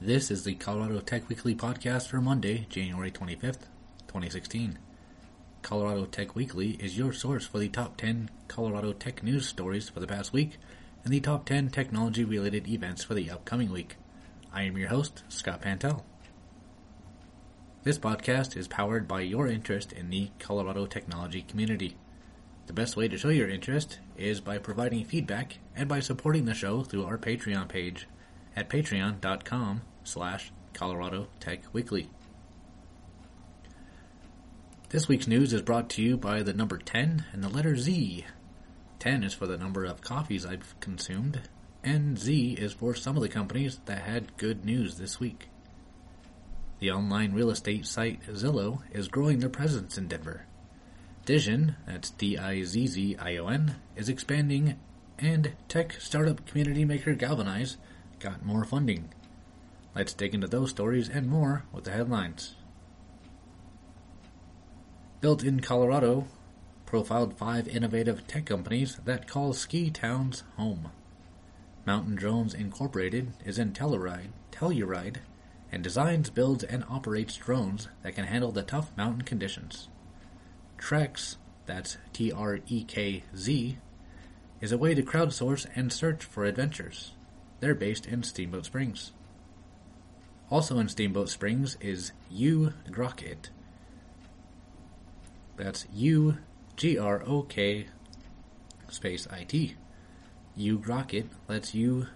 This is the Colorado Tech Weekly podcast for Monday, January 25th, 2016. Colorado Tech Weekly is your source for the top 10 Colorado tech news stories for the past week and the top 10 technology related events for the upcoming week. I am your host, Scott Pantel. This podcast is powered by your interest in the Colorado technology community. The best way to show your interest is by providing feedback and by supporting the show through our Patreon page at patreon.com slash Colorado Tech Weekly. This week's news is brought to you by the number 10 and the letter Z. 10 is for the number of coffees I've consumed, and Z is for some of the companies that had good news this week. The online real estate site Zillow is growing their presence in Denver. Dizzion, that's D-I-Z-Z-I-O-N, is expanding, and tech startup community maker Galvanize got more funding. Let's dig into those stories and more with the headlines. Built in Colorado, profiled five innovative tech companies that call ski towns home. Mountain Drones Incorporated is in Telluride, Telluride and designs, builds, and operates drones that can handle the tough mountain conditions. Trekz, that's T R E K Z, is a way to crowdsource and search for adventures. They're based in Steamboat Springs. Also in Steamboat Springs is U Grokit. That's U G R O K space I T. U lets you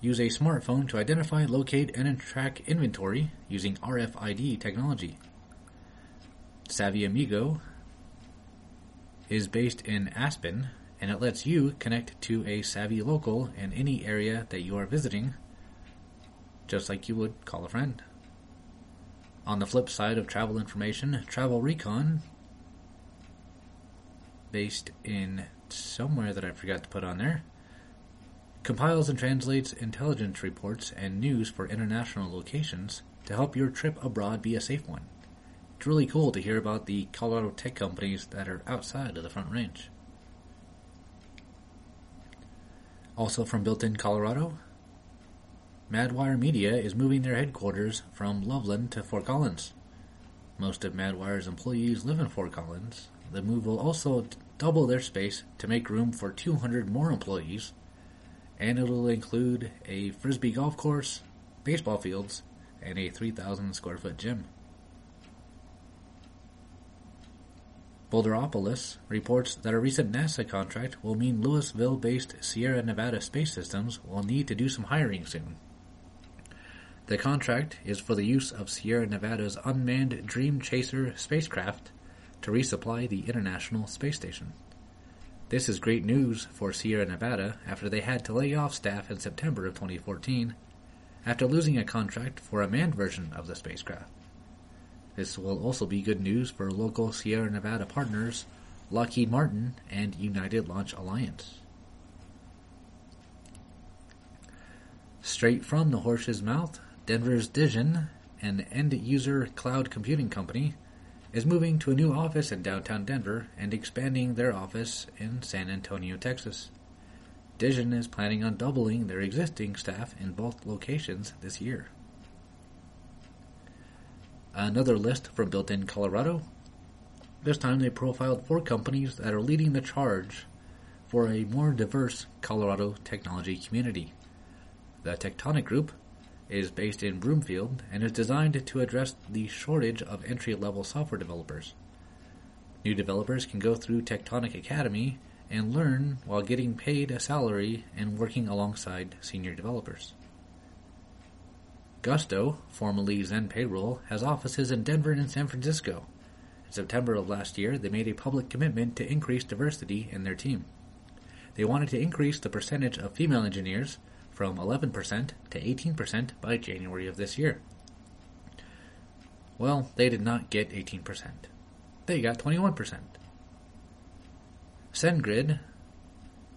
use a smartphone to identify, locate, and track inventory using RFID technology. Savvy Amigo is based in Aspen, and it lets you connect to a savvy local in any area that you are visiting, just like you would call a friend. On the flip side of travel information, Travel Recon, based in somewhere that I forgot to put on there, compiles and translates intelligence reports and news for international locations to help your trip abroad be a safe one. It's really cool to hear about the Colorado tech companies that are outside of the Front Range. Also from built in Colorado, Madwire Media is moving their headquarters from Loveland to Fort Collins. Most of Madwire's employees live in Fort Collins. The move will also double their space to make room for 200 more employees, and it'll include a frisbee golf course, baseball fields, and a 3,000 square foot gym. Boulderopolis reports that a recent NASA contract will mean Louisville based Sierra Nevada Space Systems will need to do some hiring soon. The contract is for the use of Sierra Nevada's unmanned Dream Chaser spacecraft to resupply the International Space Station. This is great news for Sierra Nevada after they had to lay off staff in September of 2014 after losing a contract for a manned version of the spacecraft. This will also be good news for local Sierra Nevada partners Lockheed Martin and United Launch Alliance. Straight from the horse's mouth, Denver's Dizzion, an end user cloud computing company, is moving to a new office in downtown Denver and expanding their office in San Antonio, Texas. Dizzion is planning on doubling their existing staff in both locations this year. Another list from Built In Colorado. This time they profiled four companies that are leading the charge for a more diverse Colorado technology community. The Techtonic Group is based in Broomfield and is designed to address the shortage of entry level software developers. New developers can go through Techtonic Academy and learn while getting paid a salary and working alongside senior developers. Gusto, formerly Zen Payroll, has offices in Denver and San Francisco. In September of last year, they made a public commitment to increase diversity in their team. They wanted to increase the percentage of female engineers from 11% to 18% by January of this year. Well, they did not get 18%. They got 21%. SendGrid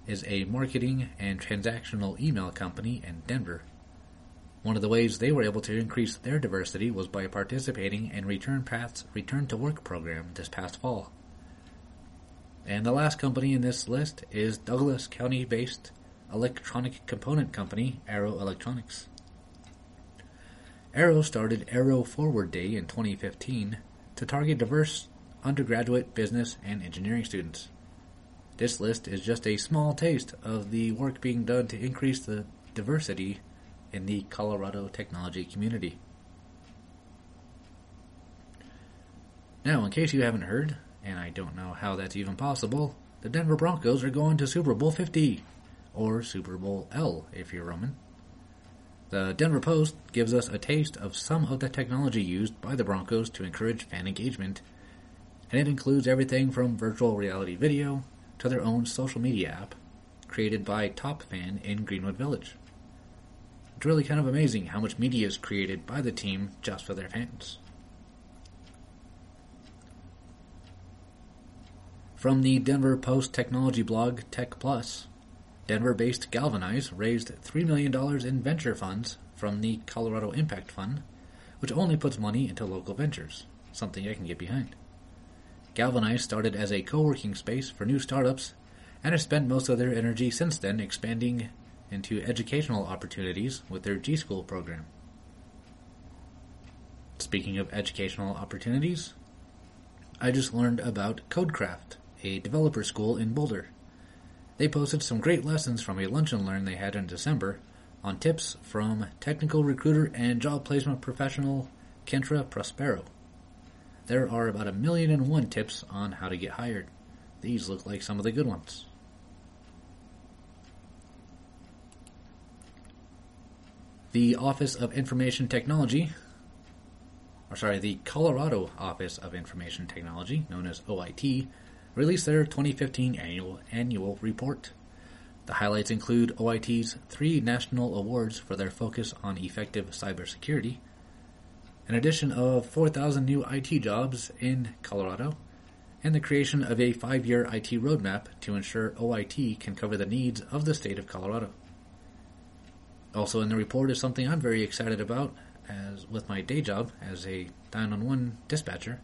is a marketing and transactional email company in Denver one of the ways they were able to increase their diversity was by participating in Return Path's Return to Work program this past fall. And the last company in this list is Douglas County based electronic component company Arrow Electronics. Arrow started Arrow Forward Day in 2015 to target diverse undergraduate business and engineering students. This list is just a small taste of the work being done to increase the diversity in the Colorado technology community. Now, in case you haven't heard, and I don't know how that's even possible, the Denver Broncos are going to Super Bowl 50, or Super Bowl L if you're Roman. The Denver Post gives us a taste of some of the technology used by the Broncos to encourage fan engagement, and it includes everything from virtual reality video to their own social media app created by Top Fan in Greenwood Village. It's really kind of amazing how much media is created by the team just for their fans. From the Denver Post technology blog Tech Plus, Denver based Galvanize raised $3 million in venture funds from the Colorado Impact Fund, which only puts money into local ventures, something I can get behind. Galvanize started as a co working space for new startups and has spent most of their energy since then expanding into educational opportunities with their G School program. Speaking of educational opportunities, I just learned about Codecraft, a developer school in Boulder. They posted some great lessons from a lunch and learn they had in December on tips from technical recruiter and job placement professional Kentra Prospero. There are about a million and one tips on how to get hired. These look like some of the good ones. The Office of Information Technology, or sorry, the Colorado Office of Information Technology, known as OIT, released their 2015 annual annual report. The highlights include OIT's three national awards for their focus on effective cybersecurity, an addition of 4,000 new IT jobs in Colorado, and the creation of a five year IT roadmap to ensure OIT can cover the needs of the state of Colorado. Also in the report is something I'm very excited about as with my day job as a 911 dispatcher.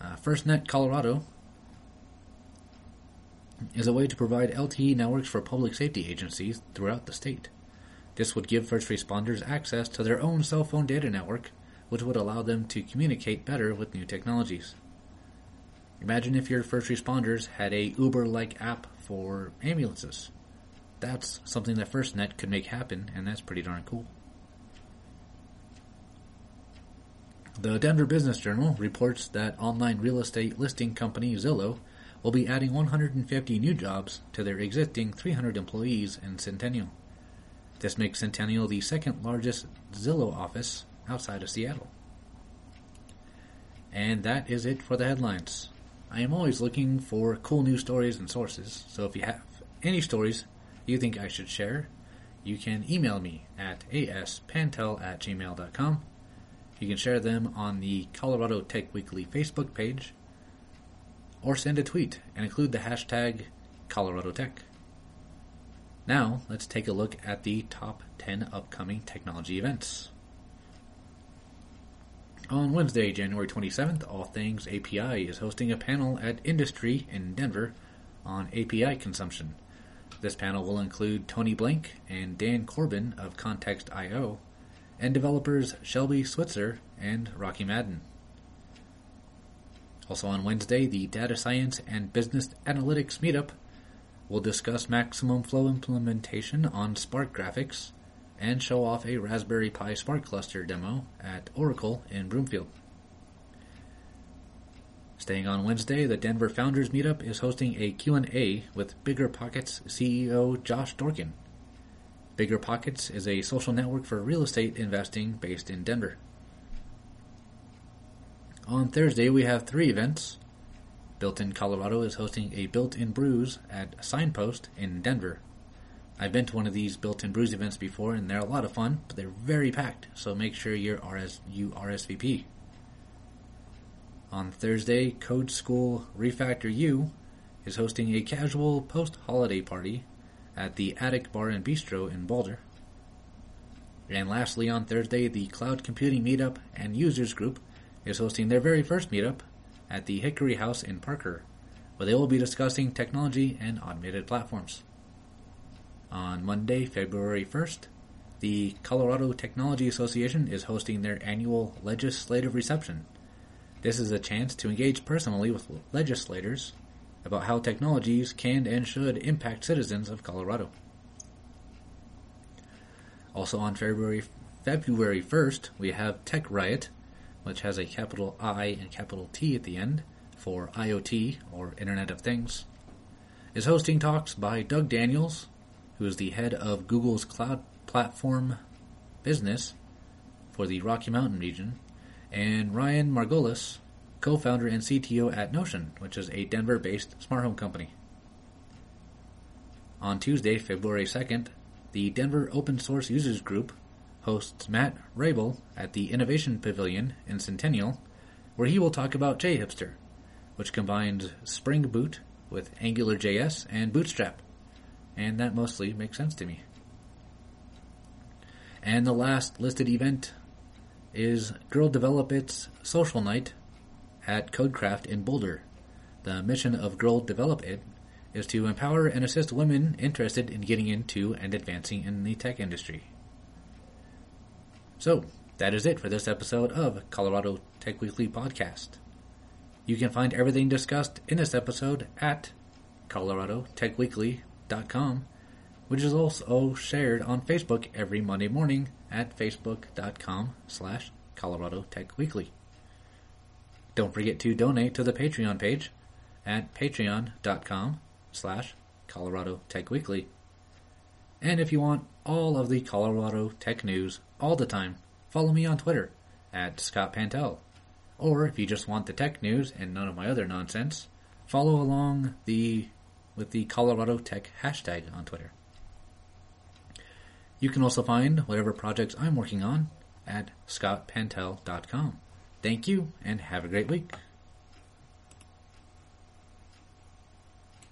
Uh, FirstNet Colorado is a way to provide LTE networks for public safety agencies throughout the state. This would give first responders access to their own cell phone data network, which would allow them to communicate better with new technologies. Imagine if your first responders had a Uber-like app for ambulances. That's something that FirstNet could make happen, and that's pretty darn cool. The Denver Business Journal reports that online real estate listing company Zillow will be adding 150 new jobs to their existing 300 employees in Centennial. This makes Centennial the second largest Zillow office outside of Seattle. And that is it for the headlines. I am always looking for cool news stories and sources, so if you have any stories you think I should share, you can email me at aspantel at gmail.com. You can share them on the Colorado Tech Weekly Facebook page, or send a tweet and include the hashtag Colorado Tech. Now, let's take a look at the top 10 upcoming technology events. On Wednesday, January 27th, All Things API is hosting a panel at Industry in Denver on API consumption. This panel will include Tony Blank and Dan Corbin of Context.io and developers Shelby Switzer and Rocky Madden. Also on Wednesday, the Data Science and Business Analytics Meetup will discuss maximum flow implementation on Spark GraphX and show off a Raspberry Pi Spark cluster demo at Oracle in Broomfield. Staying on Wednesday, the Denver Founders Meetup is hosting a Q&A with Bigger Pockets CEO Josh Dorkin. Bigger Pockets is a social network for real estate investing based in Denver. On Thursday, we have three events. Built in Colorado is hosting a built in brews at Signpost in Denver. I've been to one of these built in brews events before, and they're a lot of fun, but they're very packed, so make sure you're RS, you RSVP. On Thursday, Code School Refactor U is hosting a casual post holiday party at the Attic Bar and Bistro in Boulder. And lastly, on Thursday, the Cloud Computing Meetup and Users Group is hosting their very first meetup at the Hickory House in Parker, where they will be discussing technology and automated platforms. On Monday, February 1st, the Colorado Technology Association is hosting their annual legislative reception. This is a chance to engage personally with legislators about how technologies can and should impact citizens of Colorado. Also on February February 1st, we have Tech Riot, which has a capital I and capital T at the end for IoT or Internet of Things, is hosting talks by Doug Daniels, who is the head of Google's cloud platform business for the Rocky Mountain region, and Ryan Margolis, co founder and CTO at Notion, which is a Denver based smart home company. On Tuesday, February 2nd, the Denver Open Source Users Group hosts Matt Raible at the Innovation Pavilion in Centennial, where he will talk about JHipster, which combines Spring Boot with AngularJS and Bootstrap. And that mostly makes sense to me. And the last listed event is Girl Develop It's Social Night at Codecraft in Boulder. The mission of Girl Develop It is to empower and assist women interested in getting into and advancing in the tech industry. So, that is it for this episode of Colorado Tech Weekly Podcast. You can find everything discussed in this episode at coloradotechweekly.com, which is also shared on Facebook every Monday morning at facebook.com slash Colorado Tech Weekly. Don't forget to donate to the Patreon page at patreon.com slash Colorado Tech Weekly. And if you want all of the Colorado tech news all the time, follow me on Twitter at Scott Pantel. Or if you just want the tech news and none of my other nonsense, follow along the with the Colorado Tech hashtag on Twitter. You can also find whatever projects I'm working on at scottpantel.com. Thank you and have a great week.